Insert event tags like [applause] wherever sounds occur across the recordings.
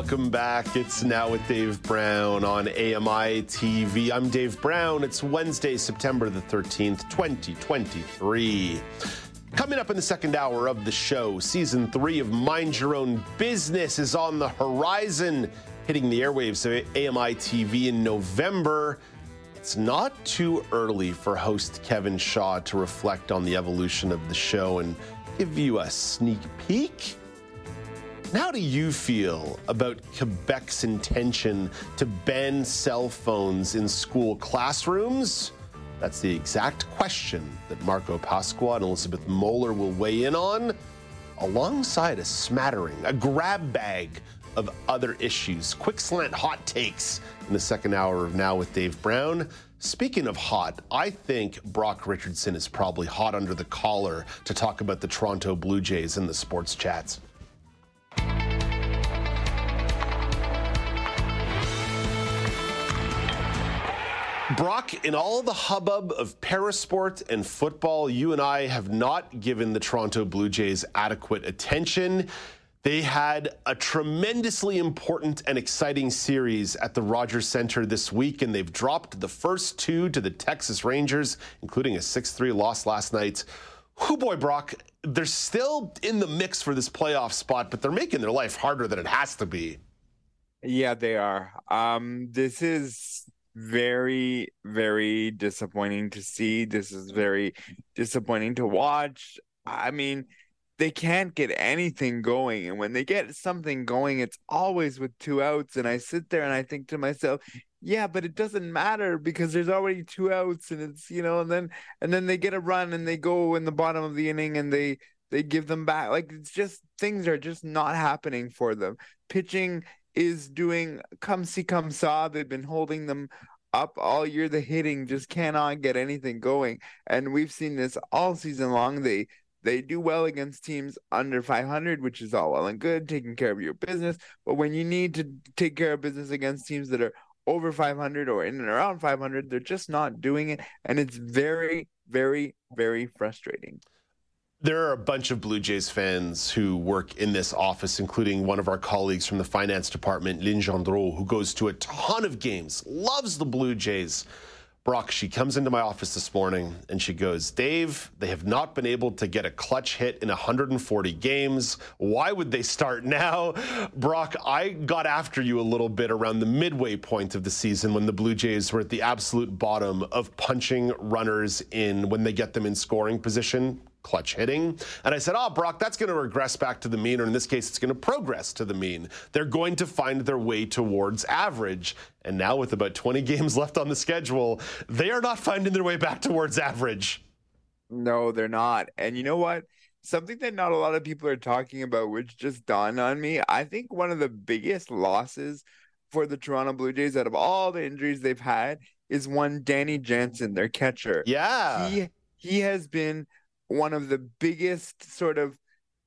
Welcome back. It's now with Dave Brown on AMI TV. I'm Dave Brown. It's Wednesday, September the 13th, 2023. Coming up in the second hour of the show, season three of Mind Your Own Business is on the horizon, hitting the airwaves of AMI TV in November. It's not too early for host Kevin Shaw to reflect on the evolution of the show and give you a sneak peek how do you feel about Quebec's intention to ban cell phones in school classrooms? That's the exact question that Marco Pasqua and Elizabeth Mohler will weigh in on, alongside a smattering, a grab bag of other issues. Quick slant hot takes in the second hour of Now with Dave Brown. Speaking of hot, I think Brock Richardson is probably hot under the collar to talk about the Toronto Blue Jays in the sports chats. Brock, in all the hubbub of parasport and football, you and I have not given the Toronto Blue Jays adequate attention. They had a tremendously important and exciting series at the Rogers Center this week, and they've dropped the first two to the Texas Rangers, including a 6 3 loss last night. Who boy, Brock, they're still in the mix for this playoff spot, but they're making their life harder than it has to be. Yeah, they are. Um, this is very, very disappointing to see. This is very disappointing to watch. I mean, they can't get anything going. And when they get something going, it's always with two outs. And I sit there and I think to myself, yeah, but it doesn't matter because there's already two outs and it's, you know, and then and then they get a run and they go in the bottom of the inning and they they give them back. Like it's just things are just not happening for them. Pitching is doing come see come saw. They've been holding them up all year. The hitting just cannot get anything going, and we've seen this all season long. They they do well against teams under 500, which is all well and good, taking care of your business. But when you need to take care of business against teams that are over 500 or in and around 500, they're just not doing it, and it's very, very, very frustrating. There are a bunch of Blue Jays fans who work in this office, including one of our colleagues from the finance department, Lynn Gendreau, who goes to a ton of games, loves the Blue Jays. Brock, she comes into my office this morning and she goes, Dave, they have not been able to get a clutch hit in 140 games. Why would they start now? Brock, I got after you a little bit around the midway point of the season when the Blue Jays were at the absolute bottom of punching runners in when they get them in scoring position clutch hitting. And I said, oh, Brock, that's going to regress back to the mean, or in this case, it's going to progress to the mean. They're going to find their way towards average. And now, with about 20 games left on the schedule, they are not finding their way back towards average. No, they're not. And you know what? Something that not a lot of people are talking about, which just dawned on me, I think one of the biggest losses for the Toronto Blue Jays out of all the injuries they've had is one Danny Jansen, their catcher. Yeah. He he has been one of the biggest sort of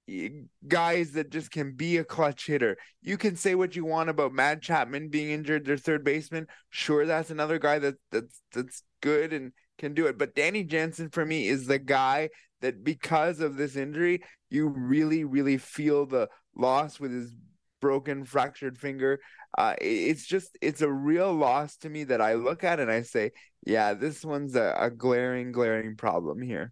eh, guys that just can be a clutch hitter. You can say what you want about Matt Chapman being injured, their third baseman. Sure, that's another guy that that's that's good and can do it. But Danny Jansen for me is the guy that because of this injury, you really, really feel the loss with his broken, fractured finger. Uh, it's just it's a real loss to me that I look at and I say, yeah, this one's a, a glaring, glaring problem here.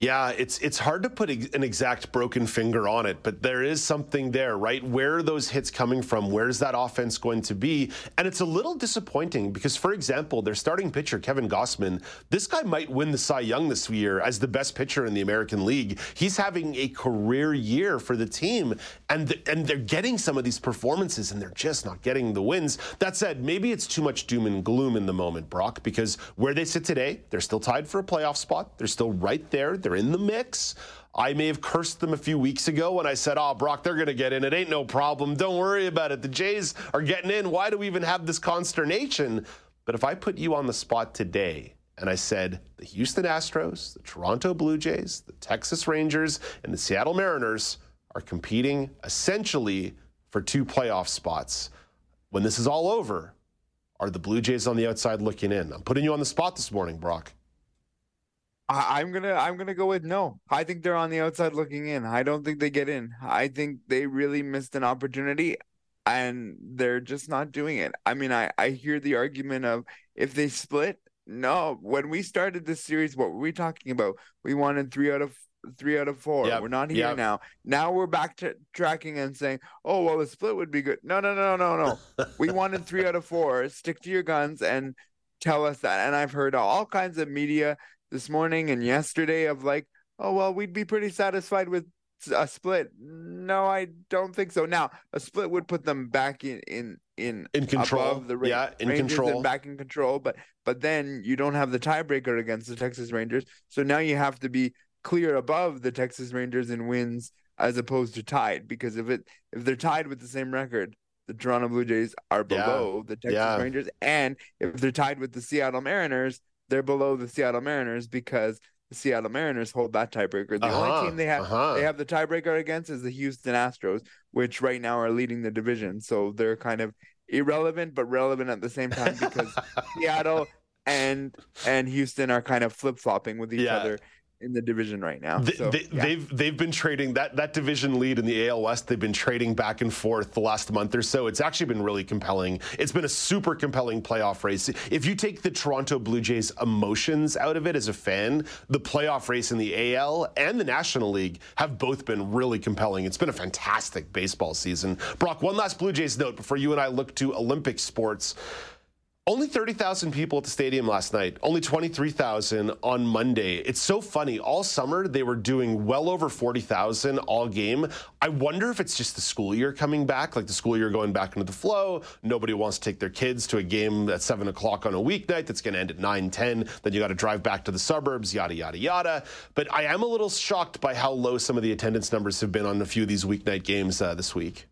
Yeah, it's it's hard to put an exact broken finger on it, but there is something there, right? Where are those hits coming from? Where's that offense going to be? And it's a little disappointing because, for example, their starting pitcher Kevin Gausman, this guy might win the Cy Young this year as the best pitcher in the American League. He's having a career year for the team, and and they're getting some of these performances, and they're just not getting the wins. That said, maybe it's too much doom and gloom in the moment, Brock, because where they sit today, they're still tied for a playoff spot. They're still right there. They're They're in the mix. I may have cursed them a few weeks ago when I said, oh, Brock, they're going to get in. It ain't no problem. Don't worry about it. The Jays are getting in. Why do we even have this consternation? But if I put you on the spot today and I said the Houston Astros, the Toronto Blue Jays, the Texas Rangers, and the Seattle Mariners are competing essentially for two playoff spots. When this is all over, are the Blue Jays on the outside looking in? I'm putting you on the spot this morning, Brock. I, am gonna I'm gonna go with no. I think they're on the outside looking in. I don't think they get in. I think they really missed an opportunity and they're just not doing it. I mean, I, I hear the argument of if they split, no. When we started this series, what were we talking about? We wanted three out of three out of four. Yep. We're not here yep. now. Now we're back to tracking and saying, oh well, a split would be good. No, no, no, no, no. we [laughs] wanted three out of four. Stick to your guns and tell us that. And I've heard all kinds of media this morning and yesterday of like, oh well, we'd be pretty satisfied with a split. No, I don't think so. Now, a split would put them back in in in, in control. the yeah, in Rangers control. back in control. But but then you don't have the tiebreaker against the Texas Rangers. So now you have to be clear above the Texas Rangers in wins as opposed to tied. Because if it if they're tied with the same record, the Toronto Blue Jays are below yeah. the Texas yeah. Rangers, and if they're tied with the Seattle Mariners, they're below the Seattle Mariners because the Seattle Mariners hold that tiebreaker. The uh-huh, only team they have uh-huh. they have the tiebreaker against is the Houston Astros, which right now are leading the division. So they're kind of irrelevant but relevant at the same time because [laughs] Seattle and and Houston are kind of flip flopping with each yeah. other in the division right now. So, they, yeah. They've they've been trading that that division lead in the AL West. They've been trading back and forth the last month or so. It's actually been really compelling. It's been a super compelling playoff race. If you take the Toronto Blue Jays emotions out of it as a fan, the playoff race in the AL and the National League have both been really compelling. It's been a fantastic baseball season. Brock, one last Blue Jays note before you and I look to Olympic sports. Only 30,000 people at the stadium last night, only 23,000 on Monday. It's so funny. All summer, they were doing well over 40,000 all game. I wonder if it's just the school year coming back, like the school year going back into the flow. Nobody wants to take their kids to a game at 7 o'clock on a weeknight that's going to end at 9, 10. Then you got to drive back to the suburbs, yada, yada, yada. But I am a little shocked by how low some of the attendance numbers have been on a few of these weeknight games uh, this week.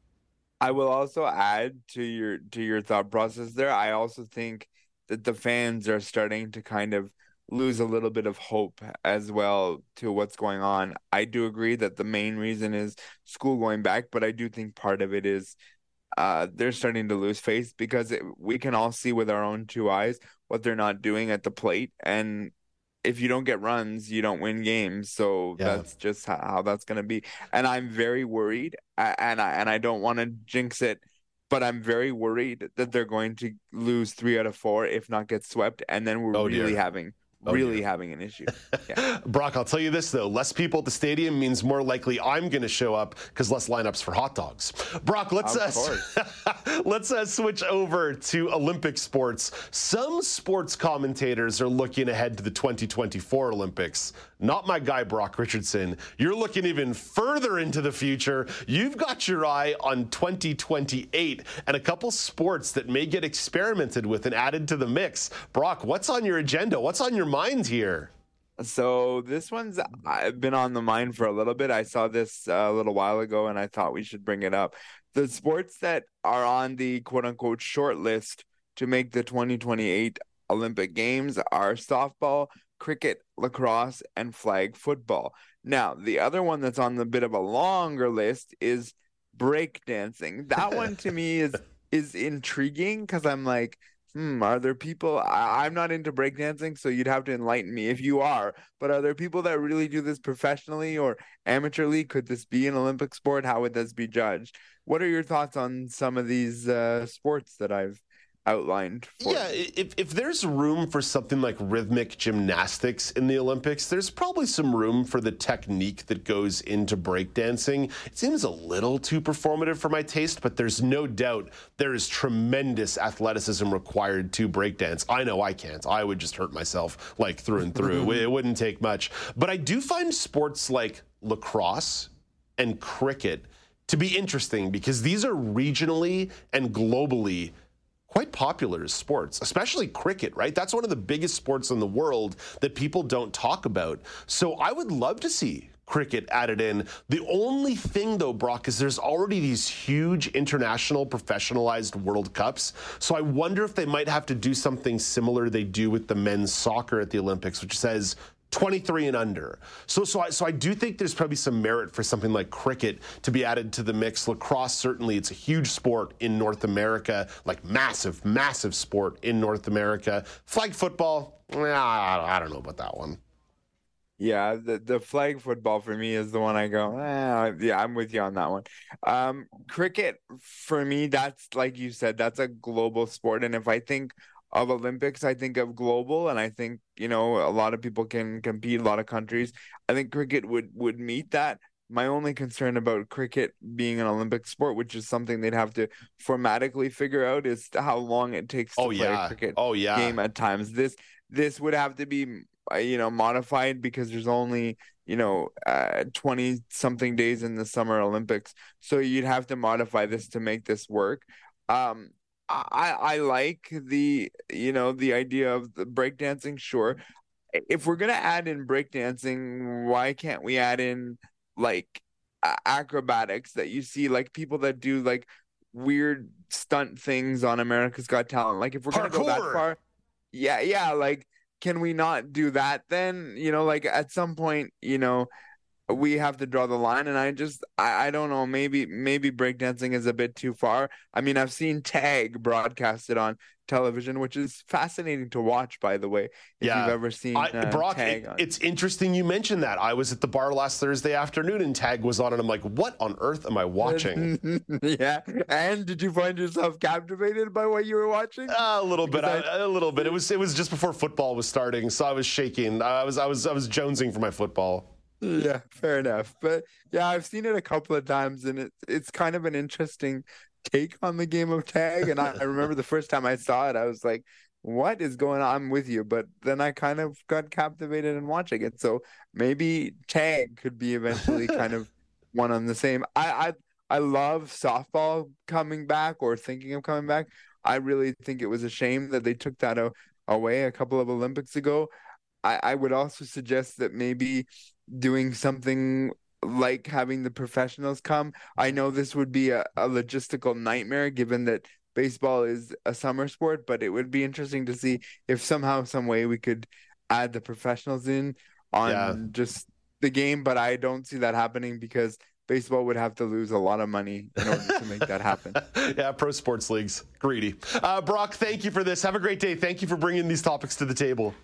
I will also add to your to your thought process there. I also think that the fans are starting to kind of lose a little bit of hope as well to what's going on. I do agree that the main reason is school going back, but I do think part of it is uh, they're starting to lose faith because it, we can all see with our own two eyes what they're not doing at the plate, and if you don't get runs, you don't win games. So yeah. that's just how, how that's going to be. And I'm very worried, and I and I don't want to jinx it, but I'm very worried that they're going to lose three out of four, if not get swept, and then we're oh, really dear. having Oh, really yeah. having an issue. Yeah. [laughs] Brock, I'll tell you this though: less people at the stadium means more likely I'm going to show up because less lineups for hot dogs. Brock, let's uh, [laughs] let's uh, switch over to Olympic sports. Some sports commentators are looking ahead to the 2024 Olympics. Not my guy, Brock Richardson. You're looking even further into the future. You've got your eye on 2028 and a couple sports that may get experimented with and added to the mix. Brock, what's on your agenda? What's on your mind here? So this one's been on the mind for a little bit. I saw this uh, a little while ago and I thought we should bring it up. The sports that are on the quote unquote short list to make the 2028 Olympic Games are softball, cricket, lacrosse, and flag football. Now, the other one that's on the bit of a longer list is breakdancing. That one to me is [laughs] is intriguing because I'm like, hmm, are there people I, am not into breakdancing, so you'd have to enlighten me if you are, but are there people that really do this professionally or amateurly? Could this be an Olympic sport? How would this be judged? What are your thoughts on some of these uh, sports that I've outlined. yeah, if, if there's room for something like rhythmic gymnastics in the Olympics, there's probably some room for the technique that goes into breakdancing. It seems a little too performative for my taste, but there's no doubt there is tremendous athleticism required to breakdance. I know I can't. I would just hurt myself like through and through. [laughs] it wouldn't take much. But I do find sports like lacrosse and cricket to be interesting because these are regionally and globally quite popular as sports, especially cricket, right? That's one of the biggest sports in the world that people don't talk about. So I would love to see cricket added in. The only thing, though, Brock, is there's already these huge international professionalized World Cups. So I wonder if they might have to do something similar they do with the men's soccer at the Olympics, which says 23 and under. So, so I, so I do think there's probably some merit for something like cricket to be added to the mix. Lacrosse, certainly, it's a huge sport in North America, like massive, massive sport in North America. Flag football, I don't know about that one. Yeah, the the flag football for me is the one I go. Eh, yeah, I'm with you on that one. Um, cricket for me, that's like you said, that's a global sport, and if I think of Olympics, I think of global, and I think you know a lot of people can compete, a lot of countries. I think cricket would would meet that. My only concern about cricket being an Olympic sport, which is something they'd have to formatically figure out, is how long it takes to oh, play yeah. a cricket oh, yeah. game at times. This this would have to be uh, you know modified because there's only you know 20 uh, something days in the summer olympics so you'd have to modify this to make this work um i i like the you know the idea of the breakdancing sure. If we're gonna add in breakdancing why can't we add in like acrobatics that you see like people that do like weird stunt things on america's got talent? Like if we're gonna go that far yeah yeah like can we not do that then? You know, like at some point, you know, we have to draw the line and i just I, I don't know maybe maybe breakdancing is a bit too far. I mean i've seen tag broadcasted on television which is fascinating to watch by the way if yeah. you've ever seen I, uh, Brock, tag it, it's interesting you mentioned that. I was at the bar last thursday afternoon and tag was on and i'm like what on earth am i watching? [laughs] Yeah. And did you find yourself captivated by what you were watching? Uh, a little bit. I, I, a little bit. It was it was just before football was starting so i was shaking. I was i was i was jonesing for my football yeah, fair enough. But yeah, I've seen it a couple of times, and it, it's kind of an interesting take on the game of tag. And I, I remember the first time I saw it, I was like, "What is going on I'm with you?" But then I kind of got captivated in watching it. So maybe tag could be eventually kind of [laughs] one on the same. I I I love softball coming back or thinking of coming back. I really think it was a shame that they took that away a couple of Olympics ago. I, I would also suggest that maybe doing something like having the professionals come. I know this would be a, a logistical nightmare given that baseball is a summer sport, but it would be interesting to see if somehow, some way we could add the professionals in on yeah. just the game. But I don't see that happening because baseball would have to lose a lot of money in order to make that happen. [laughs] yeah, pro sports leagues, greedy. Uh, Brock, thank you for this. Have a great day. Thank you for bringing these topics to the table.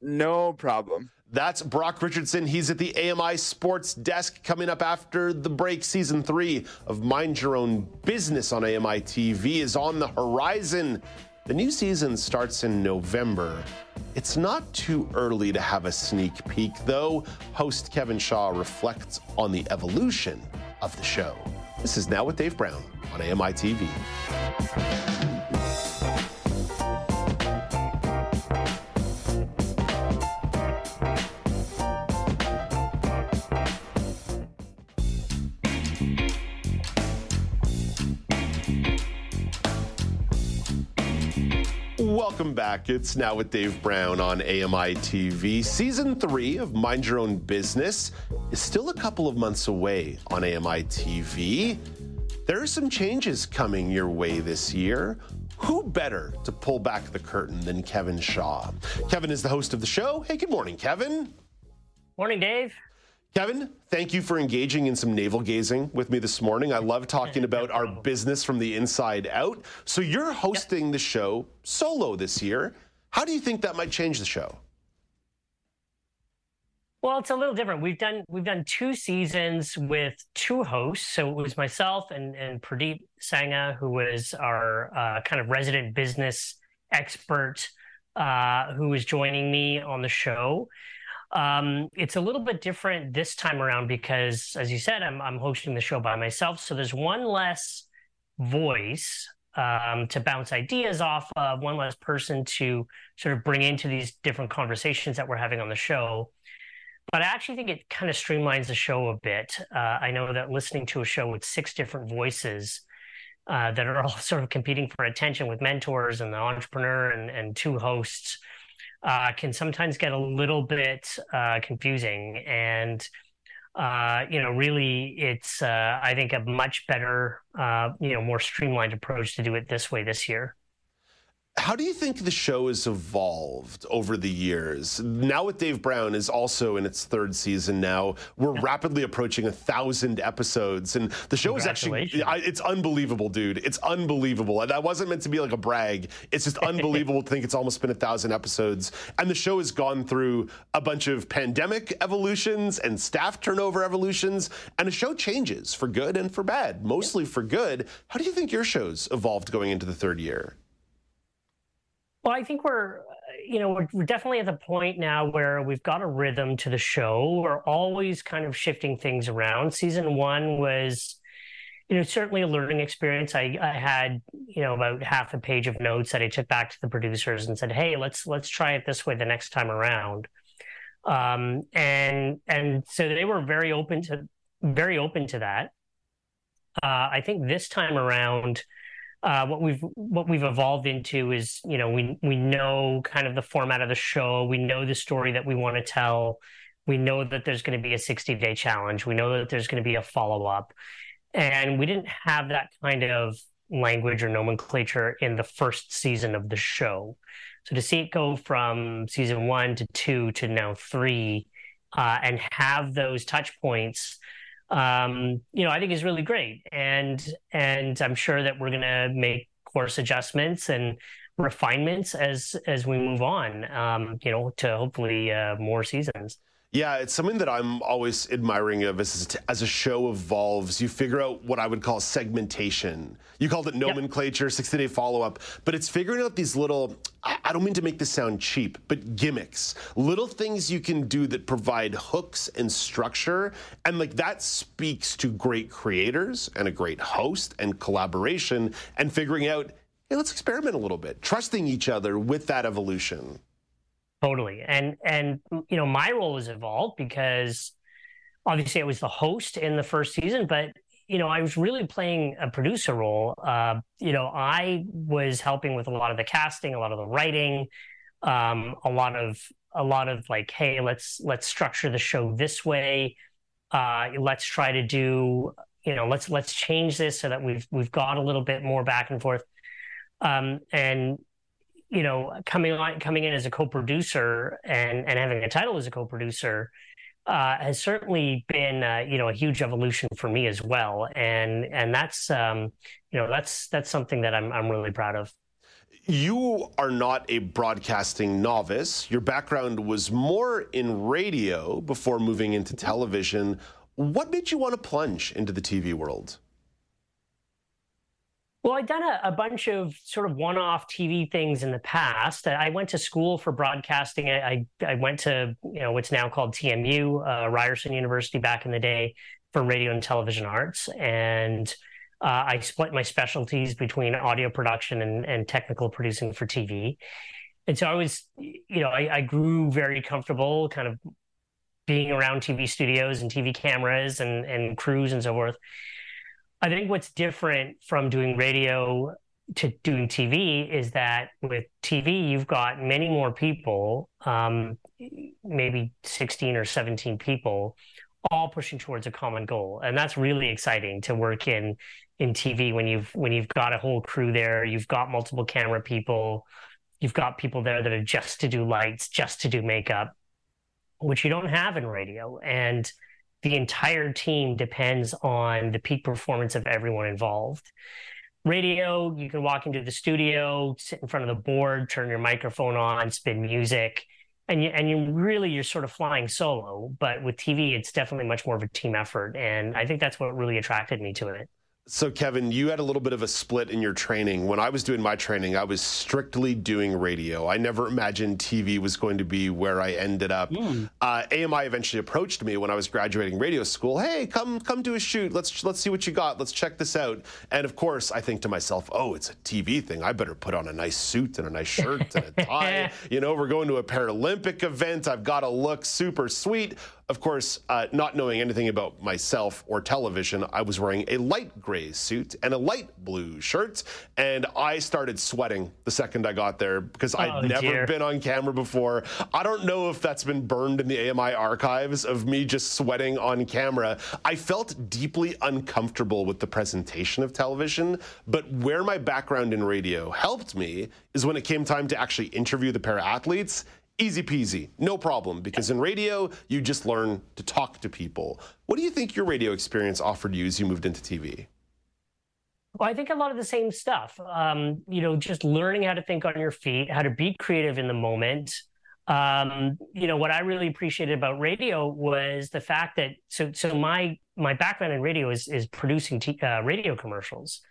No problem. That's Brock Richardson. He's at the AMI Sports Desk coming up after the break. Season three of Mind Your Own Business on AMI TV is on the horizon. The new season starts in November. It's not too early to have a sneak peek, though. Host Kevin Shaw reflects on the evolution of the show. This is Now with Dave Brown on AMI TV. It's now with Dave Brown on AMI TV. Season three of Mind Your Own Business is still a couple of months away on AMI TV. There are some changes coming your way this year. Who better to pull back the curtain than Kevin Shaw? Kevin is the host of the show. Hey, good morning, Kevin. Morning, Dave. Kevin, thank you for engaging in some navel gazing with me this morning. I love talking [laughs] about our business from the inside out. So you're hosting the show solo this year. How do you think that might change the show? Well, it's a little different. We've done we've done two seasons with two hosts. So it was myself and and Pradeep Sangha, who was our uh, kind of resident business expert, uh, who was joining me on the show. Um, it's a little bit different this time around because, as you said, I'm, I'm hosting the show by myself. So there's one less voice um, to bounce ideas off of, one less person to sort of bring into these different conversations that we're having on the show. But I actually think it kind of streamlines the show a bit. Uh, I know that listening to a show with six different voices uh, that are all [laughs] sort of competing for attention with mentors and the entrepreneur and, and two hosts uh, can sometimes get a little bit uh, confusing. And uh, you know, really, it's uh, I think a much better, uh, you know, more streamlined approach to do it this way this year. How do you think the show has evolved over the years? Now with Dave Brown is also in its third season now. We're yeah. rapidly approaching a thousand episodes, and the show is actually—it's unbelievable, dude. It's unbelievable. And that wasn't meant to be like a brag. It's just [laughs] unbelievable to think it's almost been a thousand episodes, and the show has gone through a bunch of pandemic evolutions and staff turnover evolutions, and the show changes for good and for bad, mostly for good. How do you think your show's evolved going into the third year? Well, I think we're, you know, we're, we're, definitely at the point now where we've got a rhythm to the show. We're always kind of shifting things around. Season one was, you know, certainly a learning experience. I, I had, you know, about half a page of notes that I took back to the producers and said, "Hey, let's let's try it this way the next time around." Um, and and so they were very open to very open to that. Uh, I think this time around uh, what we've what we've evolved into is you know we we know kind of the format of the show. We know the story that we want to tell. We know that there's going to be a 60 day challenge. We know that there's going to be a follow up and we didn't have that kind of language or nomenclature in the first season of the show. So to see it go from season one to two to now three uh, and have those touch points um, you know, I think is really great. And and I'm sure that we're to make course adjustments and refinements as as we move on. Um, you know, to hopefully uh, more seasons. Yeah, it's something that I'm always admiring of as, as a show evolves. You figure out what I would call segmentation. You called it nomenclature, yep. 60 day follow up, but it's figuring out these little, I don't mean to make this sound cheap, but gimmicks. Little things you can do that provide hooks and structure. And like that speaks to great creators and a great host and collaboration and figuring out, hey, let's experiment a little bit, trusting each other with that evolution. Totally. And and you know, my role has evolved because obviously I was the host in the first season, but you know, I was really playing a producer role. Uh, you know, I was helping with a lot of the casting, a lot of the writing, um, a lot of a lot of like, hey, let's let's structure the show this way. Uh, let's try to do, you know, let's let's change this so that we've we've got a little bit more back and forth. Um, and you know, coming on, coming in as a co-producer and and having a title as a co-producer uh, has certainly been, uh, you know, a huge evolution for me as well, and and that's, um, you know, that's that's something that I'm I'm really proud of. You are not a broadcasting novice. Your background was more in radio before moving into television. What made you want to plunge into the TV world? Well, I've done a, a, bunch of sort of one-off TV things in the past. I went to school for broadcasting. I, I, I went to you know what's now called TMU, uh, Ryerson University, back in the day for radio and television arts, and uh, I split my specialties between audio production and, and technical producing for TV. And so I was, you know, I, I grew very comfortable, kind of being around TV studios and TV cameras and and crews and so forth. I think what's different from doing radio to doing TV is that with TV, you've got many more people, um, maybe 16 or 17 people, all pushing towards a common goal. And that's really exciting to work in in TV when you've when you've got a whole crew there, you've got multiple camera people, you've got people there that are just to do lights, just to do makeup, which you don't have in radio. And the entire team depends on the peak performance of everyone involved. Radio, you can walk into the studio, sit in front of the board, turn your microphone on, spin music, and you, and you really you're sort of flying solo. But with TV, it's definitely much more of a team effort, and I think that's what really attracted me to it. So, Kevin, you had a little bit of a split in your training. When I was doing my training, I was strictly doing radio. I never imagined TV was going to be where I ended up. Mm. Uh, AMI eventually approached me when I was graduating radio school. Hey, come come do a shoot. Let's let's see what you got. Let's check this out. And of course, I think to myself, oh, it's a TV thing. I better put on a nice suit and a nice shirt and a [laughs] tie. you know, we're going to a Paralympic event. I've got to look super sweet. Of course, uh, not knowing anything about myself or television, I was wearing a light gray suit and a light blue shirt, and I started sweating the second I got there because Oh, I'd never dear. been on camera before. I don't know if that's been burned in the AMI archives of me just sweating on camera. I felt deeply uncomfortable with the presentation of television, but where my background in radio helped me is when it came time to actually interview the para athletes. Easy peasy, no problem, because in radio, you just learn to talk to people. What do you think your radio experience offered you as you moved into TV? Well, I think a lot of the same stuff. Um, you know, just learning how to think on your feet, how to be creative in the moment. Um, you know, what I really appreciated about radio was the fact that so so my my background in radio is is producing t- uh, radio commercials,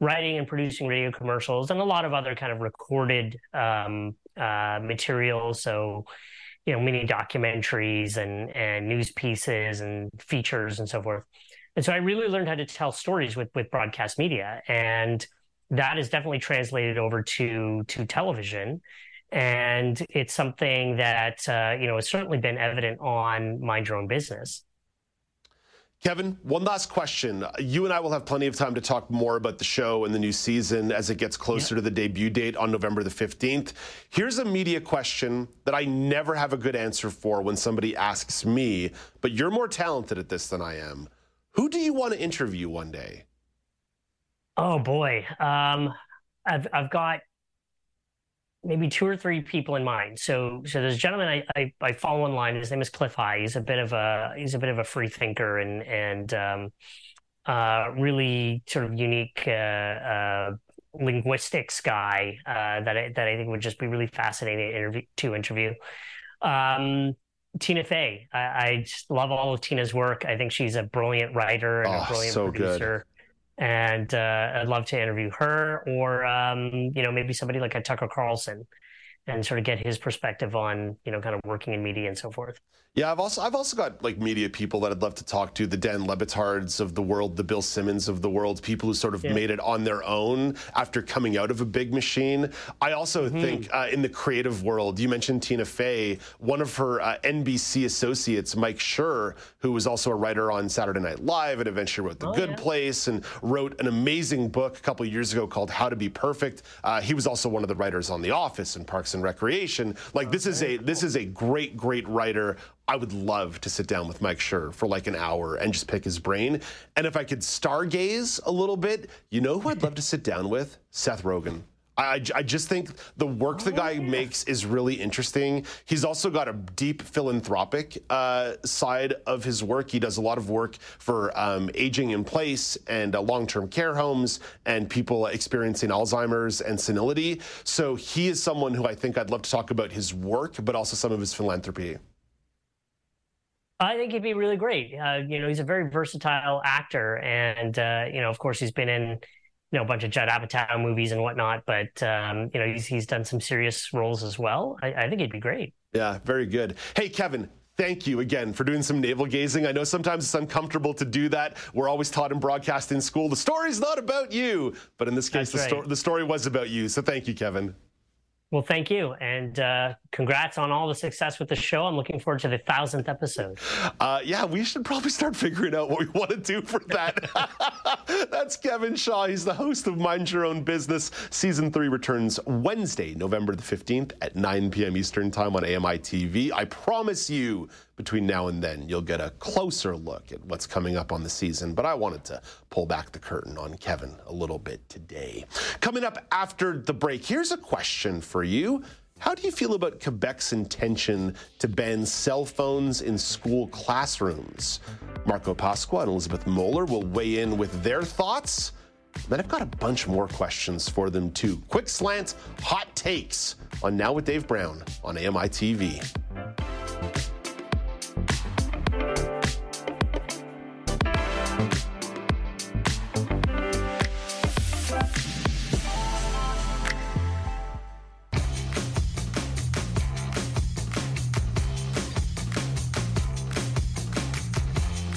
writing and producing radio commercials, and a lot of other kind of recorded um, uh, material. So, you know, mini documentaries and and news pieces and features and so forth. And so I really learned how to tell stories with with broadcast media, and that is definitely translated over to to television. And it's something that uh, you know has certainly been evident on Mind Your Own Business. Kevin, one last question. You and I will have plenty of time to talk more about the show and the new season as it gets closer to the debut date on November the 15th. Here's a media question that I never have a good answer for when somebody asks me, but you're more talented at this than I am. Who do you want to interview one day? Oh boy, um, I've I've got maybe two or three people in mind. So so there's a gentleman I, I, I follow online. His name is Cliff High. He's a bit of a he's a bit of a free thinker and and um, uh, really sort of unique uh, uh, linguistics guy uh, that I, that I think would just be really fascinating to interview. To interview. Um, Tina Fey. I, I just love all of Tina's work. I think she's a brilliant writer and Oh, a brilliant so good. And uh, I'd love to interview her or um, you know maybe somebody like a Tucker Carlson and sort of get his perspective on you know kind of working in media and so forth. Yeah, I've also I've also got like media people that I'd love to talk to, the Dan Le Batards of the world, the Bill Simmons of the world, people who sort of Yeah. made it on their own after coming out of a big machine. I also Mm-hmm. think uh, in the creative world, you mentioned Tina Fey, one of her uh, NBC associates, Mike Schur, who was also a writer on Saturday Night Live and eventually wrote The Oh, Good yeah. Place and wrote an amazing book a couple of years ago called How to Be Perfect. Uh, he was also one of the writers on The Office and Parks and Recreation. Like this is a this is a great great writer. I would love to sit down with Mike Schur for like an hour and just pick his brain. And if I could stargaze a little bit, you know who I'd love to sit down with? Seth Rogen. I, I- just think the work the guy makes is really interesting. He's also got a deep philanthropic uh, side of his work. He does a lot of work for um, aging in place and uh, long term care homes and people experiencing Alzheimer's and senility. So he is someone who I think I'd love to talk about his work, but also some of his philanthropy. I think he'd be really great. Uh, you know, he's a very versatile actor, and uh, you know, of course, he's been in you know a bunch of Judd Apatow movies and whatnot. But um, you know, he's he's done some serious roles as well. I, I think he'd be great. Yeah, very good. Hey, Kevin. Thank you again for doing some navel gazing. I know sometimes it's uncomfortable to do that. We're always taught in broadcast in school the story's not about you, but in this case, the, sto- the story was about you. So thank you, Kevin. Well, thank you, and uh, congrats on all the success with the show. I'm looking forward to the thousandth episode. Uh, yeah, we should probably start figuring out what we want to do for that. [laughs] That's Kevin Shaw. He's the host of Mind Your Own Business. Season three returns Wednesday, November the 15th at 9 p.m. Eastern Time on AMI TV. I promise you, between now and then, you'll get a closer look at what's coming up on the season. But I wanted to pull back the curtain on Kevin a little bit today. Coming up after the break, here's a question for you. How do you feel about Quebec's intention to ban cell phones in school classrooms? Marco Pasqua and Elizabeth Mohler will weigh in with their thoughts. Then I've got a bunch more questions for them too. Quick slant, hot takes on Now with Dave Brown on AMI TV.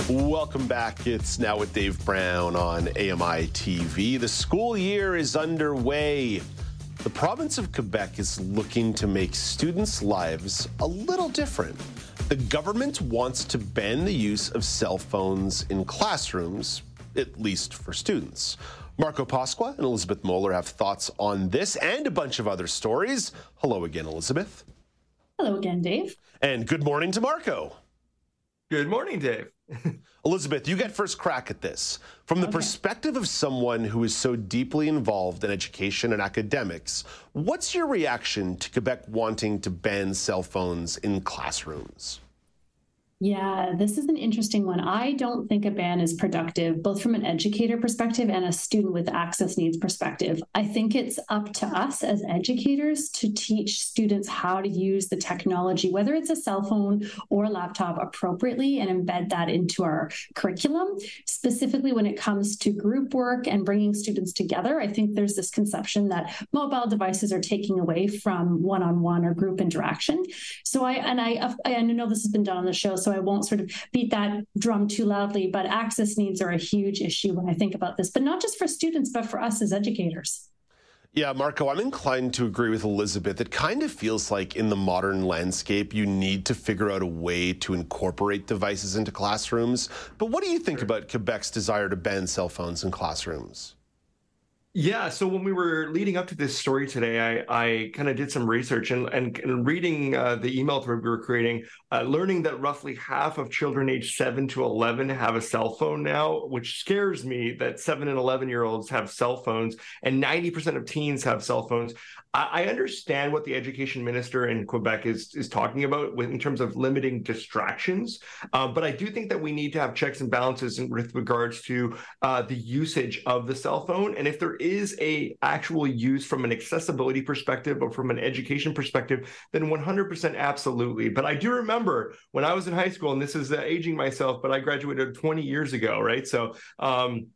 Welcome back. It's now with Dave Brown on AMI TV. The school year is underway. The province of Quebec is looking to make students' lives a little different. The government wants to ban the use of cell phones in classrooms, at least for students. Marco Pasqua and Elizabeth Mohler have thoughts on this and a bunch of other stories. Hello again, Elizabeth. Hello again, Dave. And good morning to Marco. Good morning, Dave. [laughs] Elizabeth, you get first crack at this. From the okay. perspective of someone who is so deeply involved in education and academics, what's your reaction to Quebec wanting to ban cell phones in classrooms? Yeah, this is an interesting one. I don't think a ban is productive, both from an educator perspective and a student with access needs perspective. I think it's up to us as educators to teach students how to use the technology, whether it's a cell phone or a laptop, appropriately and embed that into our curriculum. Specifically, when it comes to group work and bringing students together, I think there's this conception that mobile devices are taking away from one on one or group interaction. So I, and I, I know this has been done on the show so I won't sort of beat that drum too loudly. But access needs are a huge issue when I think about this, but not just for students, but for us as educators. Yeah, Marco, I'm inclined to agree with Elizabeth. It kind of feels like in the modern landscape, you need to figure out a way to incorporate devices into classrooms. But what do you think about Quebec's desire to ban cell phones in classrooms? Yeah, so when we were leading up to this story today, I, I kind of did some research and, and, and reading uh, the email thread we were creating, uh, learning that roughly half of children aged 7 to 11 have a cell phone now, which scares me that 7 and 11 year olds have cell phones and 90% of teens have cell phones. I understand what the education minister in Quebec is is talking about with, in terms of limiting distractions, uh, but I do think that we need to have checks and balances in, with regards to uh, the usage of the cell phone, and if there is a actual use from an accessibility perspective or from an education perspective, then 100% absolutely. But I do remember when I was in high school, and this is uh, aging myself, but I graduated 20 years ago, right? So. Um,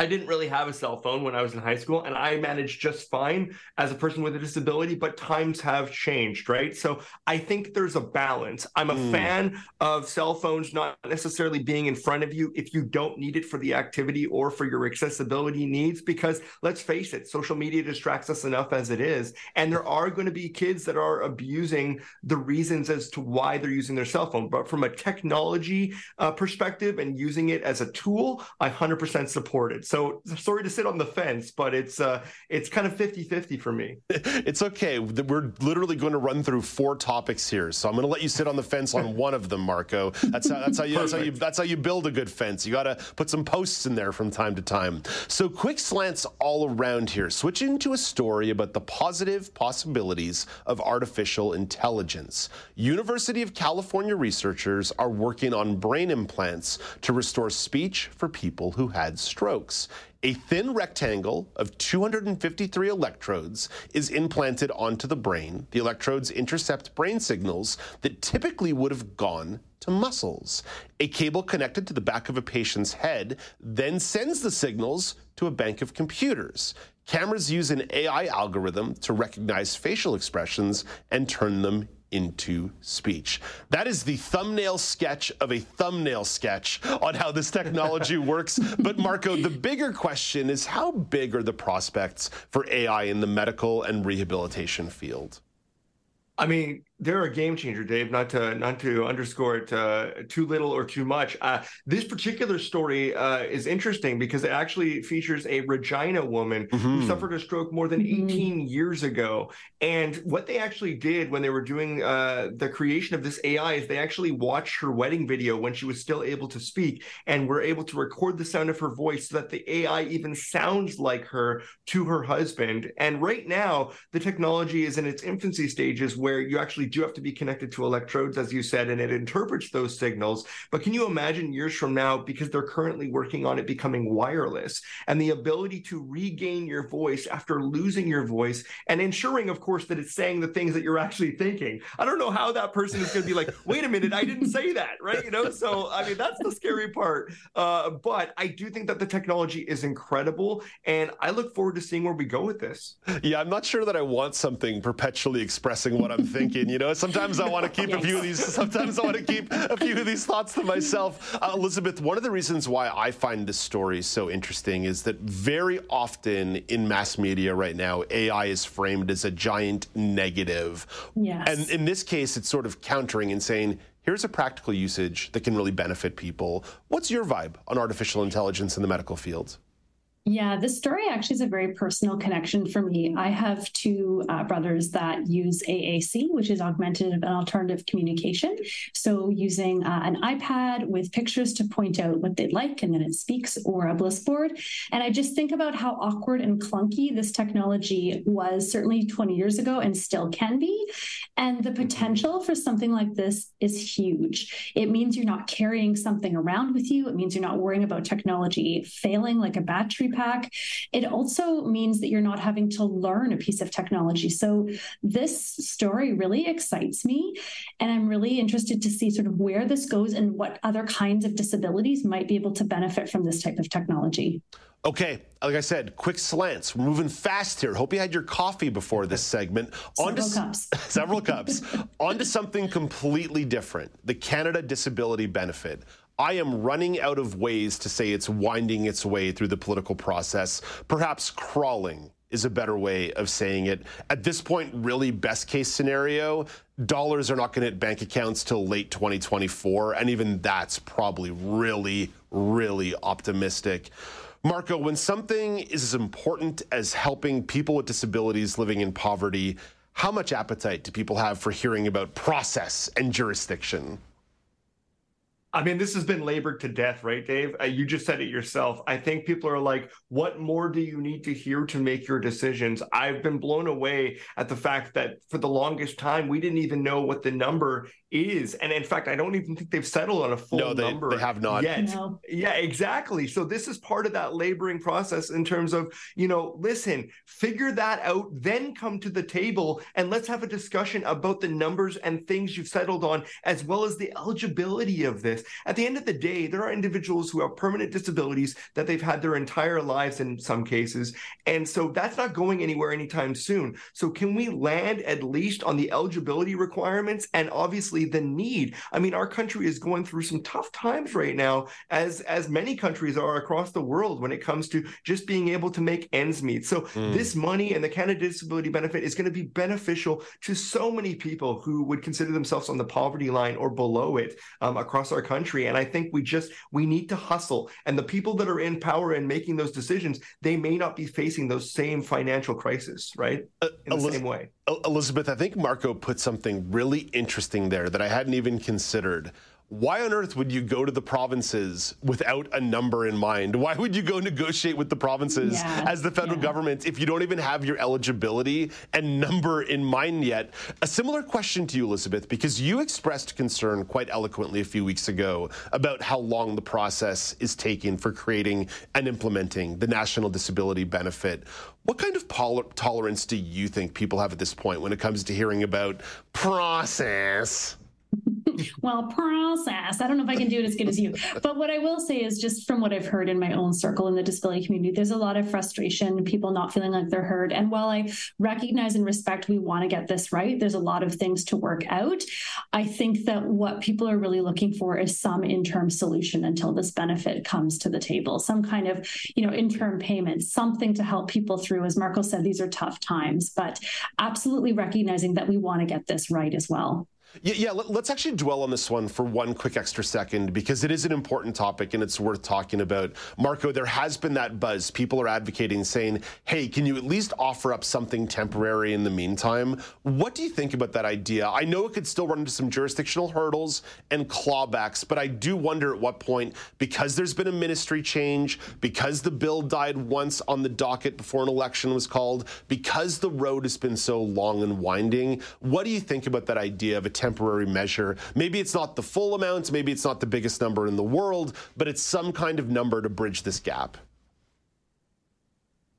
I didn't really have a cell phone when I was in high school, and I managed just fine as a person with a disability, but times have changed, right? So I think there's a balance. I'm a mm. fan of cell phones not necessarily being in front of you if you don't need it for the activity or for your accessibility needs, because let's face it, social media distracts us enough as it is. And there are going to be kids that are abusing the reasons as to why they're using their cell phone. But from a technology uh, perspective and using it as a tool, I 100% support it. So sorry to sit on the fence, but it's uh, it's kind of 50-50 for me. [laughs] It's okay. We're literally going to run through four topics here, so I'm going to let you sit on the fence on one of them, Marco. That's how that's how you that's how you that's how you build a good fence. You got to put some posts in there from time to time. So quick slants all around here. Switching to a story about the positive possibilities of artificial intelligence. University of California researchers are working on brain implants to restore speech for people who had strokes. A thin rectangle of 253 electrodes is implanted onto the brain. The electrodes intercept brain signals that typically would have gone to muscles. A cable connected to the back of a patient's head then sends the signals to a bank of computers. Cameras use an AI algorithm to recognize facial expressions and turn them into speech. That is the thumbnail sketch of a thumbnail sketch on how this technology [laughs] works. But Marco, the bigger question is how big are the prospects for AI in the medical and rehabilitation field? I mean, they're a game changer, Dave. Not to not to underscore it uh, too little or too much. Uh, this particular story uh, is interesting because it actually features a Regina woman mm-hmm. who suffered a stroke more than mm-hmm. 18 years ago. And what they actually did when they were doing uh, the creation of this AI is they actually watched her wedding video when she was still able to speak, and were able to record the sound of her voice so that the AI even sounds like her to her husband. And right now, the technology is in its infancy stages where you actually do have to be connected to electrodes, as you said, and it interprets those signals. But can you imagine years from now, because they're currently working on it becoming wireless and the ability to regain your voice after losing your voice and ensuring, of course, that it's saying the things that you're actually thinking? I don't know how that person is going to be like, wait a minute, I didn't say that, right? You know, so I mean, that's the scary part. Uh, but I do think that the technology is incredible. And I look forward to seeing where we go with this. Yeah, I'm not sure that I want something perpetually expressing what I'm thinking. [laughs] You know, sometimes I want to keep a few of these. Sometimes I want to keep a few of these thoughts to myself. Uh, Elizabeth, one of the reasons why I find this story so interesting is that very often in mass media right now, AI is framed as a giant negative. Yes. And in this case, it's sort of countering and saying, here's a practical usage that can really benefit people. What's your vibe on artificial intelligence in the medical field? Yeah, this story actually is a very personal connection for me. I have two uh, brothers that use AAC, which is augmented and alternative communication. So, using uh, an iPad with pictures to point out what they'd like, and then it speaks, or a bliss board. And I just think about how awkward and clunky this technology was certainly 20 years ago and still can be. And the potential for something like this is huge. It means you're not carrying something around with you, it means you're not worrying about technology failing like a battery pack. It also means that you're not having to learn a piece of technology. So this story really excites me. And I'm really interested to see sort of where this goes and what other kinds of disabilities might be able to benefit from this type of technology. Okay, like I said, quick slants. We're moving fast here. Hope you had your coffee before this segment. Several to, cups. [laughs] several cups. On to something completely different the Canada Disability Benefit. I am running out of ways to say it's winding its way through the political process. Perhaps crawling is a better way of saying it. At this point, really, best case scenario, dollars are not going to hit bank accounts till late 2024. And even that's probably really, really optimistic. Marco, when something is as important as helping people with disabilities living in poverty, how much appetite do people have for hearing about process and jurisdiction? I mean, this has been labored to death, right, Dave? Uh, you just said it yourself. I think people are like, what more do you need to hear to make your decisions? I've been blown away at the fact that for the longest time, we didn't even know what the number is. And in fact, I don't even think they've settled on a full no, they, number. They have not yet. No. Yeah, exactly. So this is part of that laboring process in terms of, you know, listen, figure that out, then come to the table and let's have a discussion about the numbers and things you've settled on, as well as the eligibility of this. At the end of the day, there are individuals who have permanent disabilities that they've had their entire lives in some cases. And so that's not going anywhere anytime soon. So can we land at least on the eligibility requirements and obviously the need? I mean, our country is going through some tough times right now, as as many countries are across the world when it comes to just being able to make ends meet. So mm. this money and the Canada Disability Benefit is going to be beneficial to so many people who would consider themselves on the poverty line or below it um, across our country. And I think we just we need to hustle. And the people that are in power and making those decisions, they may not be facing those same financial crises, right? Uh, in the Eliz- same way. Elizabeth, I think Marco put something really interesting there that I hadn't even considered why on earth would you go to the provinces without a number in mind? Why would you go negotiate with the provinces yeah, as the federal yeah. government if you don't even have your eligibility and number in mind yet? A similar question to you, Elizabeth, because you expressed concern quite eloquently a few weeks ago about how long the process is taking for creating and implementing the National Disability Benefit. What kind of tolerance do you think people have at this point when it comes to hearing about process? Well, process. I don't know if I can do it as good as you. But what I will say is just from what I've heard in my own circle in the disability community, there's a lot of frustration, people not feeling like they're heard. And while I recognize and respect we want to get this right, there's a lot of things to work out. I think that what people are really looking for is some interim solution until this benefit comes to the table, some kind of, you know, interim payment, something to help people through. As Marco said, these are tough times, but absolutely recognizing that we want to get this right as well. Yeah, let's actually dwell on this one for one quick extra second because it is an important topic and it's worth talking about. Marco, there has been that buzz. People are advocating saying, hey, can you at least offer up something temporary in the meantime? What do you think about that idea? I know it could still run into some jurisdictional hurdles and clawbacks, but I do wonder at what point, because there's been a ministry change, because the bill died once on the docket before an election was called, because the road has been so long and winding, what do you think about that idea of a temporary measure. Maybe it's not the full amount, maybe it's not the biggest number in the world, but it's some kind of number to bridge this gap.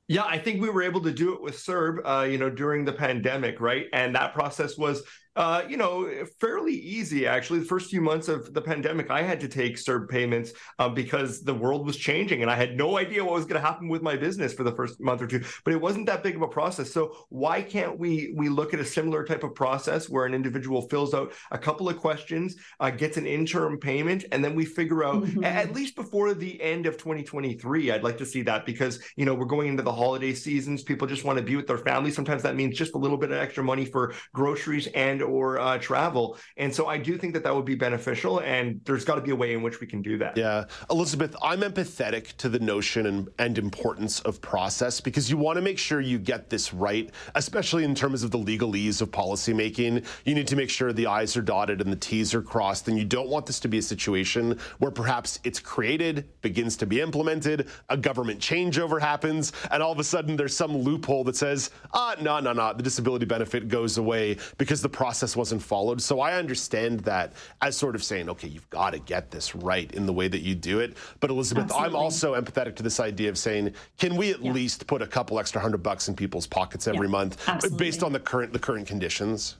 Yeah, I think we were able to do it with CERB, uh, you know, during the pandemic, right? And that process was Uh, you know, fairly easy actually. The first few months of the pandemic, I had to take CERB payments uh, because the world was changing, and I had no idea what was going to happen with my business for the first month or two. But it wasn't that big of a process. So why can't we we look at a similar type of process where an individual fills out a couple of questions, uh, gets an interim payment, and then we figure out mm-hmm. at least before the end of 2023. I'd like to see that because you know we're going into the holiday seasons. People just want to be with their family. Sometimes that means just a little bit of extra money for groceries and or uh, travel. And so I do think that that would be beneficial. And there's got to be a way in which we can do that. Yeah, Elizabeth, I'm empathetic to the notion and, and importance of process because you want to make sure you get this right, especially in terms of the legalese of policymaking. You need to make sure the I's are dotted and the T's are crossed. And you don't want this to be a situation where perhaps it's created, begins to be implemented, a government changeover happens, and all of a sudden there's some loophole that says, ah, no, no, no, the disability benefit goes away because the process wasn't followed. So I understand that as sort of saying, okay, you've got to get this right in the way that you do it. But Elizabeth, Absolutely. I'm also empathetic to this idea of saying, can we at yeah. least put a couple extra hundred bucks in people's pockets every yeah. month uh, Absolutely. based on the current the current conditions?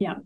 Yeah,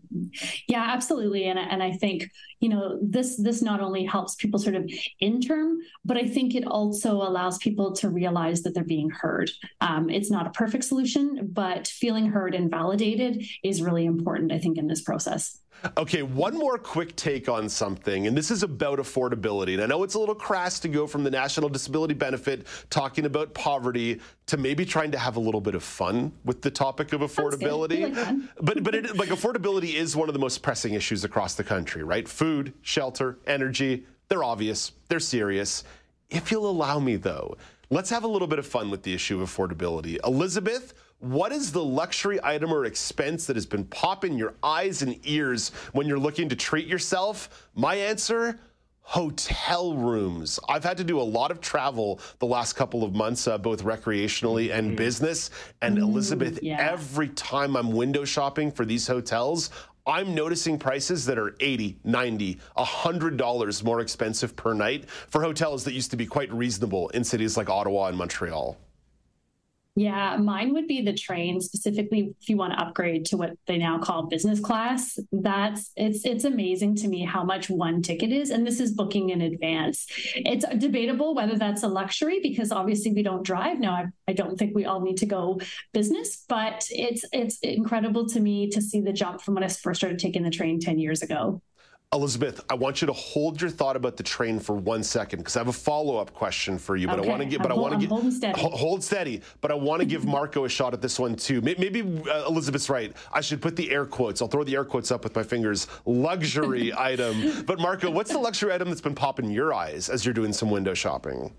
yeah, absolutely, and and I think you know this this not only helps people sort of interim, but I think it also allows people to realize that they're being heard. Um, it's not a perfect solution, but feeling heard and validated is really important. I think in this process. Okay, one more quick take on something, and this is about affordability. And I know it's a little crass to go from the National Disability Benefit talking about poverty to maybe trying to have a little bit of fun with the topic of affordability. But but it, like affordability is one of the most pressing issues across the country, right? Food, shelter, energy, they're obvious, they're serious. If you'll allow me though, let's have a little bit of fun with the issue of affordability. Elizabeth, what is the luxury item or expense that has been popping your eyes and ears when you're looking to treat yourself? My answer hotel rooms. I've had to do a lot of travel the last couple of months, uh, both recreationally and mm-hmm. business. And mm, Elizabeth, yeah. every time I'm window shopping for these hotels, I'm noticing prices that are 80, 90, $100 more expensive per night for hotels that used to be quite reasonable in cities like Ottawa and Montreal. Yeah, mine would be the train specifically if you want to upgrade to what they now call business class. That's it's it's amazing to me how much one ticket is and this is booking in advance. It's debatable whether that's a luxury because obviously we don't drive now. I, I don't think we all need to go business, but it's it's incredible to me to see the jump from when I first started taking the train 10 years ago. Elizabeth, I want you to hold your thought about the train for one second because I have a follow-up question for you. But okay. I want to get, but I'm i want to get steady. hold steady. But I want to give [laughs] Marco a shot at this one too. Maybe uh, Elizabeth's right. I should put the air quotes. I'll throw the air quotes up with my fingers. Luxury [laughs] item. But Marco, what's the luxury item that's been popping your eyes as you're doing some window shopping?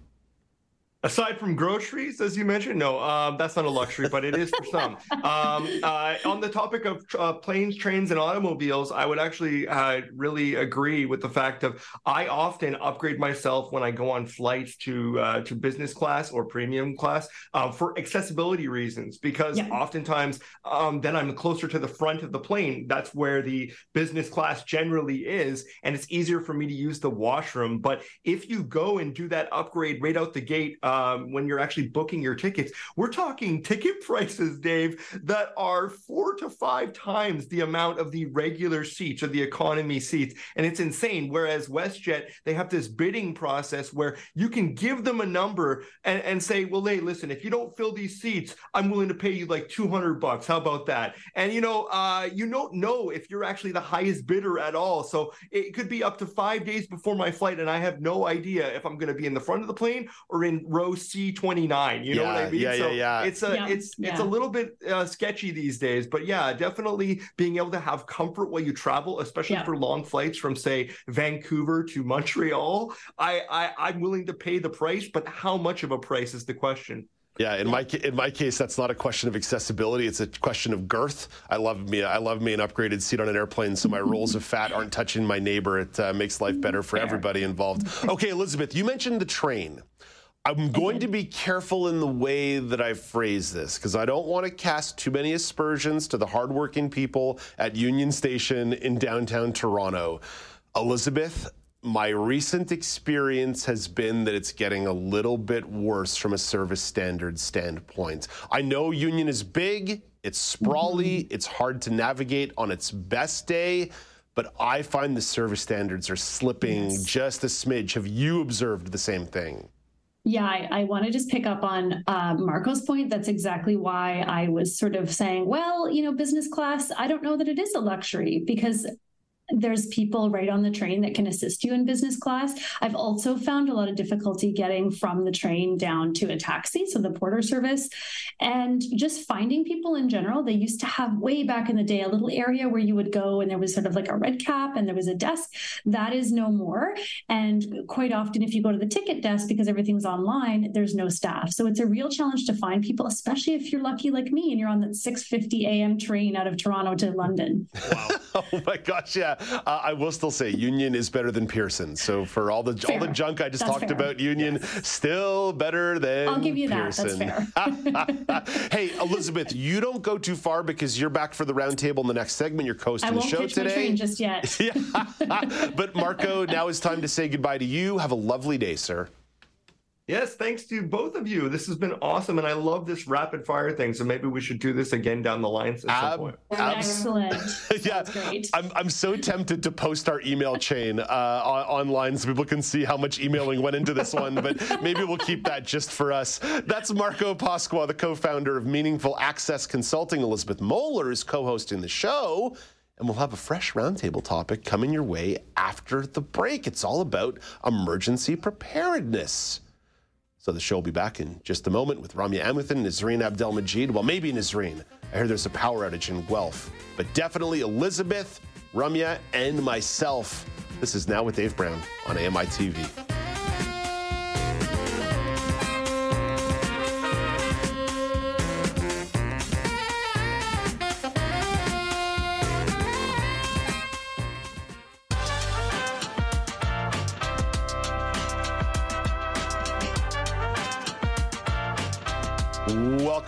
Aside from groceries, as you mentioned, no, um, that's not a luxury, but it is for some. [laughs] Um, uh, on the topic of uh, planes, trains, and automobiles, I would actually uh, really agree with the fact of I often upgrade myself when I go on flights to uh, to business class or premium class uh, for accessibility reasons, because yeah. oftentimes um, then I'm closer to the front of the plane. That's where the business class generally is, and it's easier for me to use the washroom. But if you go and do that upgrade right out the gate um, when you're actually booking your tickets. We're talking ticket [laughs] prices, Dave, that are four to five times the amount of the regular seats or the economy seats. And it's insane. Whereas WestJet, they have this bidding process where you can give them a number and, and say, well, hey, listen, if you don't fill these seats, I'm willing to pay you like 200 bucks. How about that? And, you know, uh, you don't know if you're actually the highest bidder at all. So it could be up to five days before my flight. And I have no idea if I'm going to be in the front of the plane or in row C29. You know yeah, what I mean? Yeah, so yeah, yeah. It's a yeah, it's yeah. it's a little bit uh, sketchy these days, but yeah, definitely being able to have comfort while you travel, especially for long flights from say Vancouver to Montreal. I, I I'm willing to pay the price, but how much of a price is the question? Yeah, in my in my case, that's not a question of accessibility; it's a question of girth. I love me I love me an upgraded seat on an airplane, so my rolls of fat aren't touching my neighbor. It uh, makes life better for everybody involved. Okay, Elizabeth, you mentioned the train. I'm going mm-hmm. to be careful in the way that I phrase this because I don't want to cast too many aspersions to the hardworking people at Union Station in downtown Toronto. Elizabeth, my recent experience has been that it's getting a little bit worse from a service standard standpoint. I know Union is big, It's sprawly, mm-hmm. it's hard to navigate on its best day, but I find the service standards are slipping Yes. just a smidge. Have you observed the same thing? Yeah, I, I want to just pick up on uh, Marco's point. That's exactly why I was sort of saying, well, you know, business class, I don't know that it is a luxury because there's people right on the train that can assist you in business class. I've also found a lot of difficulty getting from the train down to a taxi, so the porter service, and just finding people in general. They used to have way back in the day a little area where you would go and there was sort of like a red cap and there was a desk. That is no more. And quite often, if you go to the ticket desk because everything's online, there's no staff. So it's a real challenge to find people, especially if you're lucky like me and you're on that 6:50 a.m. train out of Toronto to London. [laughs] Wow. [laughs] oh my gosh, yeah. [laughs] Uh, I will still say Union is better than Pearson. So for all the all the junk I just That's talked fair. about, Union still better than I'll give you that. That's fair. [laughs] hey, Elizabeth, you don't go too far because you're back for the roundtable in the next segment. You're coasting the show my today. train just yet. [laughs] yeah. but Marco, now it's time to say goodbye to you. Have a lovely day, sir. Yes, thanks to both of you. This has been awesome, and I love this rapid fire thing. So maybe we should do this again down the line at some Ab- point. abs- Excellent. [laughs] yeah, great. I'm, I'm so tempted to post our email chain uh, online so people can see how much emailing went into this one, but [laughs] maybe we'll keep that just for us. That's Marco Pasqua, the co founder of Meaningful Access Consulting. Elizabeth Mohler is co hosting the show. And we'll have a fresh roundtable topic coming your way after the break. It's all about emergency preparedness. So the show will be back in just a moment with Ramya Amuthan and Nazreen Abdelmajid. Well, maybe Nazreen. I heard there's a power outage in Guelph, but definitely Elizabeth, Ramya, and myself. This is Now with Dave Brown on AMI TV.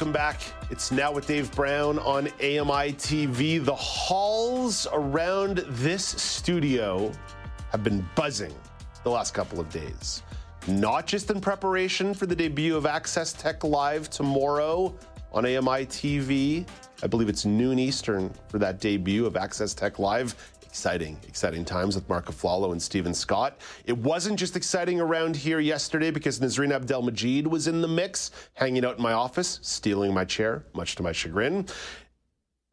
Welcome back. It's now with Dave Brown on AMI TV. The halls around this studio have been buzzing the last couple of days. Not just in preparation for the debut of Access Tech Live tomorrow on AMI TV. I believe it's noon Eastern for that debut of Access Tech Live. Exciting, exciting times with Mark Aflalo and Stephen Scott. It wasn't just exciting around here yesterday because Nazreen Abdelmajid was in the mix, hanging out in my office, stealing my chair, much to my chagrin.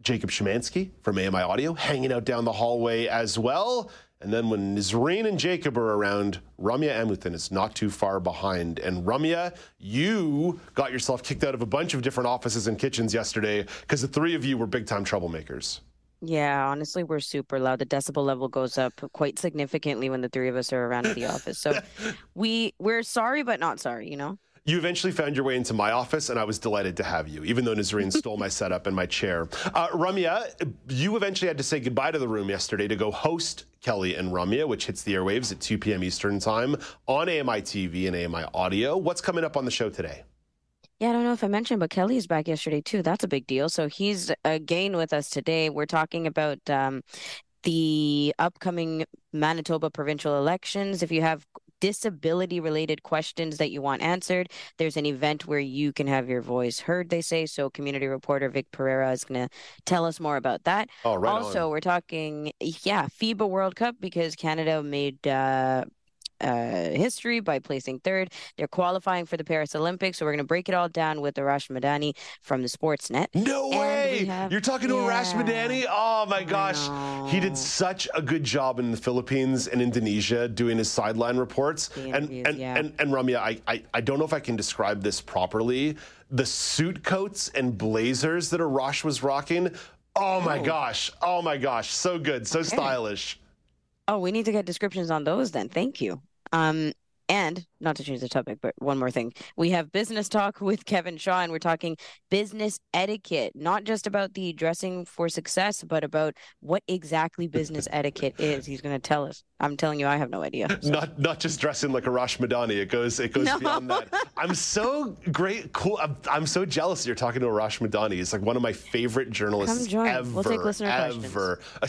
Jacob Shemansky from AMI Audio hanging out down the hallway as well. And then when Nazreen and Jacob are around, Ramya Amuthan is not too far behind. And Ramya, you got yourself kicked out of a bunch of different offices and kitchens yesterday because the three of you were big time troublemakers. Yeah, honestly, we're super loud. The decibel level goes up quite significantly when the three of us are around at the office. So [laughs] we we're sorry, but not sorry, you know? You eventually found your way into my office, and I was delighted to have you, even though Nazreen [laughs] stole my setup and my chair. Uh, Ramya, you eventually had to say goodbye to the room yesterday to go host Kelly and Ramya, which hits the airwaves at 2 p.m. Eastern Time on AMI TV and AMI Audio. What's coming up on the show today? Yeah, I don't know if I mentioned, but Kelly is back yesterday too. That's a big deal. So he's again with us today. We're talking about um, the upcoming Manitoba provincial elections. If you have disability related questions that you want answered, there's an event where you can have your voice heard, they say. So community reporter Vic Pereira is going to tell us more about that. Oh, right also, on. we're talking, yeah, FIBA World Cup because Canada made uh, uh, history by placing third. They're qualifying for the Paris Olympics. So we're going to break it all down with Arash Madani from the Sportsnet. No And way! have- You're talking to Arash Madani? Oh my gosh. He did such a good job in the Philippines and Indonesia doing his sideline reports. And and, yeah. and and Ramya, I, I I don't know if I can describe this properly. The suit coats and blazers that Arash was rocking. Oh my Oh. gosh. Oh my gosh. So good. So stylish. Oh, we need to get descriptions on those then. Thank you. Um, and not to change the topic, but one more thing. We have business talk with Kevin Shaw, and we're talking business etiquette, not just about the dressing for success, but about what exactly business [laughs] etiquette is. He's going to tell us. I'm telling you, I have no idea. So- [laughs] Not not just dressing like Arash Madani. It goes it goes No. beyond that. [laughs] I'm so great, cool. I'm, I'm so jealous that you're talking to Arash Madani. He's like one of my favorite journalists Come join. ever. We'll take listener ever. I'm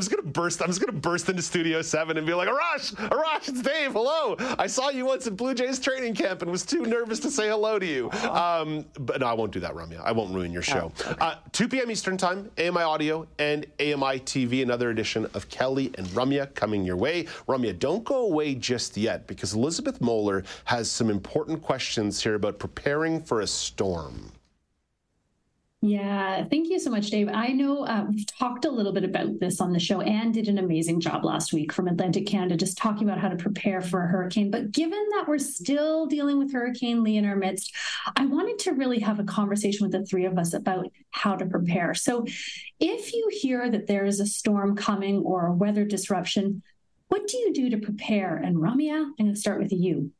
just gonna burst. I'm just gonna burst into Studio Seven and be like, Arash, Arash, it's Dave. Hello. I saw you on at Blue Jays training camp and was too nervous to say hello to you. Um, but no, I won't do that, Ramya. I won't ruin your show. Oh, okay. uh, 2 p.m. Eastern Time, AMI Audio and AMI TV, another edition of Kelly and Ramya coming your way. Ramya, don't go away just yet because Elizabeth Mohler has some important questions here about preparing for a storm. Yeah, thank you so much, Dave. I know uh, we've talked a little bit about this on the show and did an amazing job last week from Atlantic Canada, just talking about how to prepare for a hurricane. But given that we're still dealing with Hurricane Lee in our midst, I wanted to really have a conversation with the three of us about how to prepare. So if you hear that there is a storm coming or a weather disruption, what do you do to prepare? And Ramya, I'm going to start with you.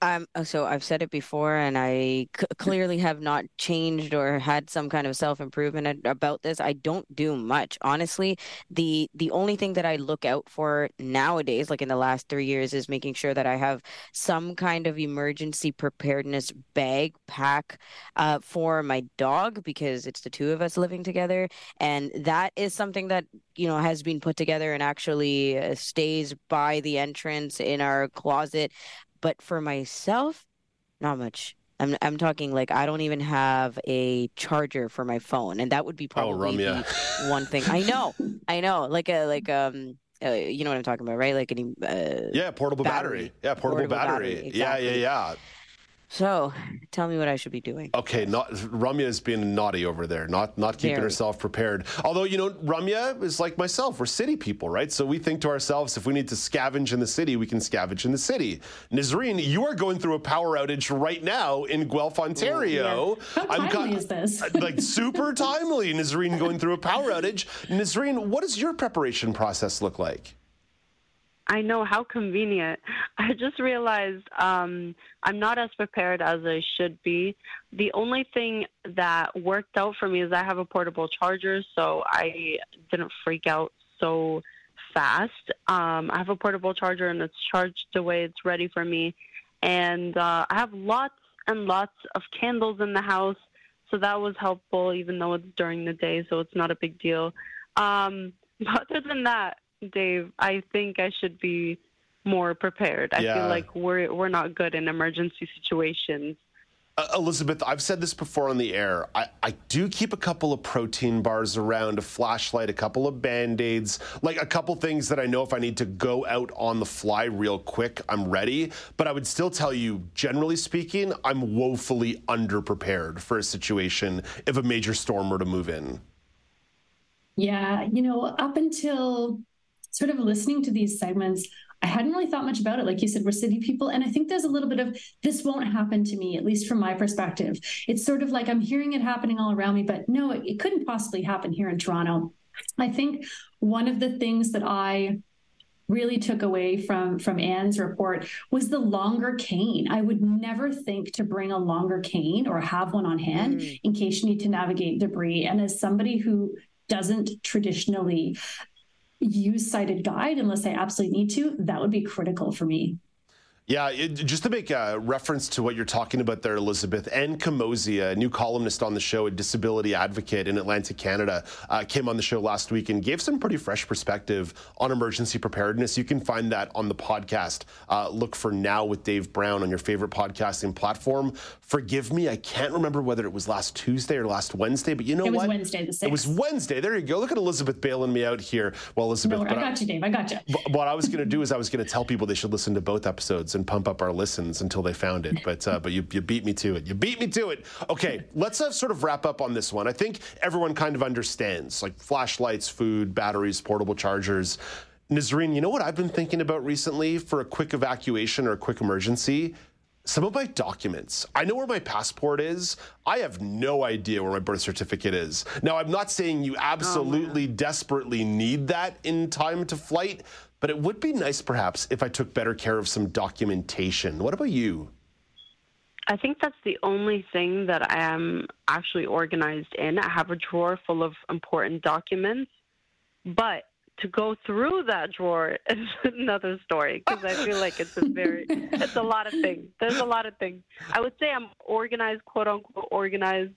Uh, so I've said it before, and I c- clearly have not changed or had some kind of self improvement about this. I don't do much, honestly. the The only thing that I look out for nowadays, like in the last three years, is making sure that I have some kind of emergency preparedness bag pack uh, for my dog because it's the two of us living together, and that is something that you know has been put together and actually uh, stays by the entrance in our closet but for myself, not much. I'm I'm talking like I don't even have a charger for my phone, and that would be oh, probably oh, the one thing. I know, I know, like a like um. Uh, you know what I'm talking about, right? Like any uh, yeah, portable battery. battery. Yeah, portable, portable battery. battery. Exactly. Yeah, yeah, yeah. So, tell me what I should be doing. Okay, not Ramya is being naughty over there, not not keeping Very. herself prepared. Although you know, Ramya is like myself. We're city people, right? So we think to ourselves, if we need to scavenge in the city, we can scavenge in the city. Nazreen, you are going through a power outage right now in Guelph, Ontario. Yeah. How I'm timely is this? [laughs] like super timely, Nazreen going through a power outage. Nazreen, what does your preparation process look like? I know how convenient. [laughs] I just realized um, I'm not as prepared as I should be. The only thing that worked out for me is I have a portable charger, so I didn't freak out so fast. Um, I have a portable charger and it's charged the way it's ready for me. And uh, I have lots and lots of candles in the house, so that was helpful, even though it's during the day, so it's not a big deal. Um, [laughs] but other than that, Dave, I think I should be more prepared. I yeah. feel like we're we're not good in emergency situations. Uh, Elizabeth, I've said this before on the air. I, I do keep a couple of protein bars around, a flashlight, a couple of band aids, like a couple things that I know if I need to go out on the fly real quick, I'm ready. But I would still tell you, generally speaking, I'm woefully underprepared for a situation if a major storm were to move in. Yeah, you know, up until sort of listening to these segments, I hadn't really thought much about it. Like you said, we're city people. And I think there's a little bit of this won't happen to me, at least from my perspective. It's sort of like I'm hearing it happening all around me, but no, it, it couldn't possibly happen here in Toronto. I think one of the things that I really took away from from Anne's report was the longer cane. I would never think to bring a longer cane or have one on hand mm. in case you need to navigate debris. And as somebody who doesn't traditionally use sighted guide unless I absolutely need to, that would be critical for me. Yeah, it, just to make a reference to what you're talking about there, Elizabeth, Anne Camozzi, a new columnist on the show, a disability advocate in Atlantic Canada, uh, came on the show last week and gave some pretty fresh perspective on emergency preparedness. You can find that on the podcast. Uh, look for Now with Dave Brown on your favorite podcasting platform. Forgive me, I can't remember whether it was last Tuesday or last Wednesday, but you know what? It was Wednesday the 6th. It was Wednesday. There you go. Look at Elizabeth bailing me out here. Well, Elizabeth. No, I got I, you, Dave. I got you. What I was going to do is I was going to tell people they should listen to both episodes and pump up our listens until they found it. But uh, but you, you beat me to it. You beat me to it. Okay, let's uh, sort of wrap up on this one. I think everyone kind of understands like flashlights, food, batteries, portable chargers. Nazreen, you know what I've been thinking about recently for a quick evacuation or a quick emergency? Some of my documents. I know where my passport is. I have no idea where my birth certificate is. Now, I'm not saying you absolutely oh, desperately need that in time to flight, but it would be nice, perhaps, if I took better care of some documentation. What about you? I think that's the only thing that I am actually organized in. I have a drawer full of important documents, but to go through that drawer [laughs] is another story because I feel like it's a very, [laughs] it's a lot of things. There's a lot of things. I would say I'm organized, quote unquote, organized,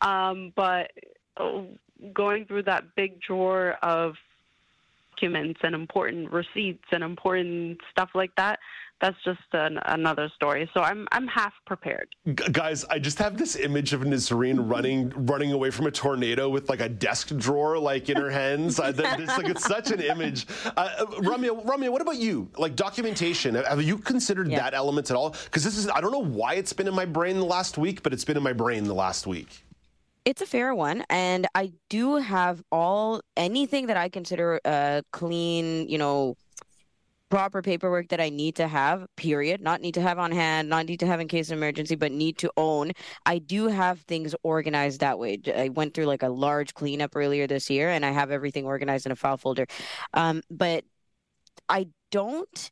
um, but uh, going through that big drawer of documents and important receipts and important stuff like that, that's just an, another story. So I'm I'm half prepared. G- guys, I just have this image of Nazreen running running away from a tornado with like a desk drawer like in her hands. I, it's like it's such an image. Uh, Ramya, Ramya, what about you? Like documentation, have you considered yeah. that element at all? Because this is I don't know why it's been in my brain the last week, but it's been in my brain the last week. It's a fair one, and I do have all anything that I consider uh, clean, you know, proper paperwork that I need to have, period. Not need to have on hand, not need to have in case of emergency, but need to own. I do have things organized that way. I went through like a large cleanup earlier this year and I have everything organized in a file folder. Um, but I don't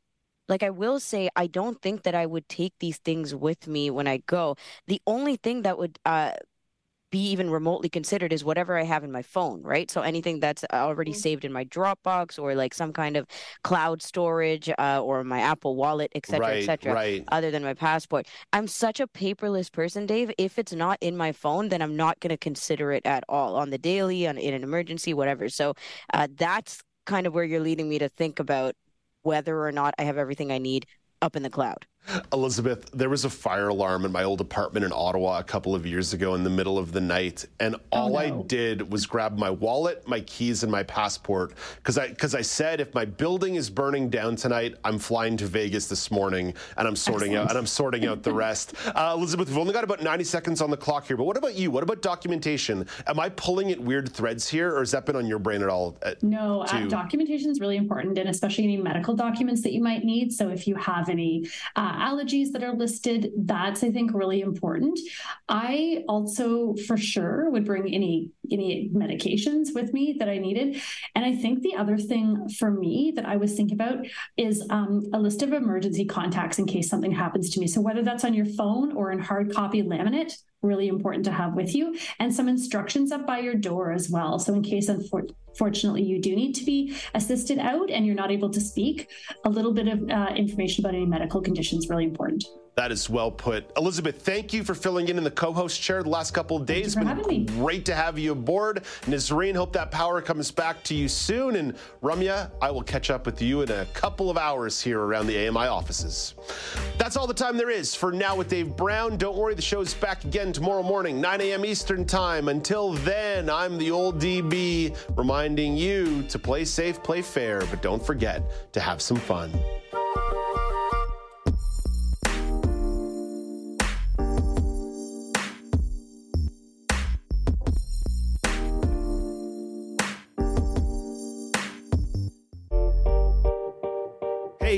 like I will say I don't think that I would take these things with me when I go. The only thing that would uh be even remotely considered is whatever I have in my phone, right? So anything that's already mm-hmm. saved in my Dropbox or like some kind of cloud storage uh, or my Apple Wallet, et cetera, right, et cetera, right. other than my passport. I'm such a paperless person, Dave. If it's not in my phone, then I'm not going to consider it at all on the daily, on in an emergency, whatever. So uh, that's kind of where you're leading me to think about whether or not I have everything I need up in the cloud. Elizabeth, there was a fire alarm in my old apartment in Ottawa a couple of years ago in the middle of the night, and oh, all oh, no. I did was grab my wallet, my keys, and my passport because I because I said if my building is burning down tonight, I'm flying to Vegas this morning, and I'm sorting Excellent. out and I'm sorting out the rest. [laughs] Uh, Elizabeth, we've only got about 90 seconds on the clock here, but what about you? What about documentation? Am I pulling at weird threads here, or has that been on your brain at all? At, uh, no, uh, documentation is really important, and especially any medical documents that you might need. So if you have any uh, allergies that are listed, that's I think really important. I also for sure would bring any any medications with me that I needed. And I think the other thing for me that I was thinking about is um, a list of emergency contacts in case something happens to me. So whether that's on your phone or in hard copy laminate, really important to have with you, and some instructions up by your door as well. So in case unfortunately you do need to be assisted out and you're not able to speak, a little bit of uh, information about any medical conditions really important. That is well put. Elizabeth, thank you for filling in in the co-host chair the last couple of days. It's been great to have you aboard. Nazreen, hope that power comes back to you soon. And Ramya, I will catch up with you in a couple of hours here around the AMI offices. That's all the time there is for now with Dave Brown. Don't worry, the show is back again tomorrow morning, 9 a.m. Eastern Time. Until then, I'm the old DB reminding you to play safe, play fair, but don't forget to have some fun.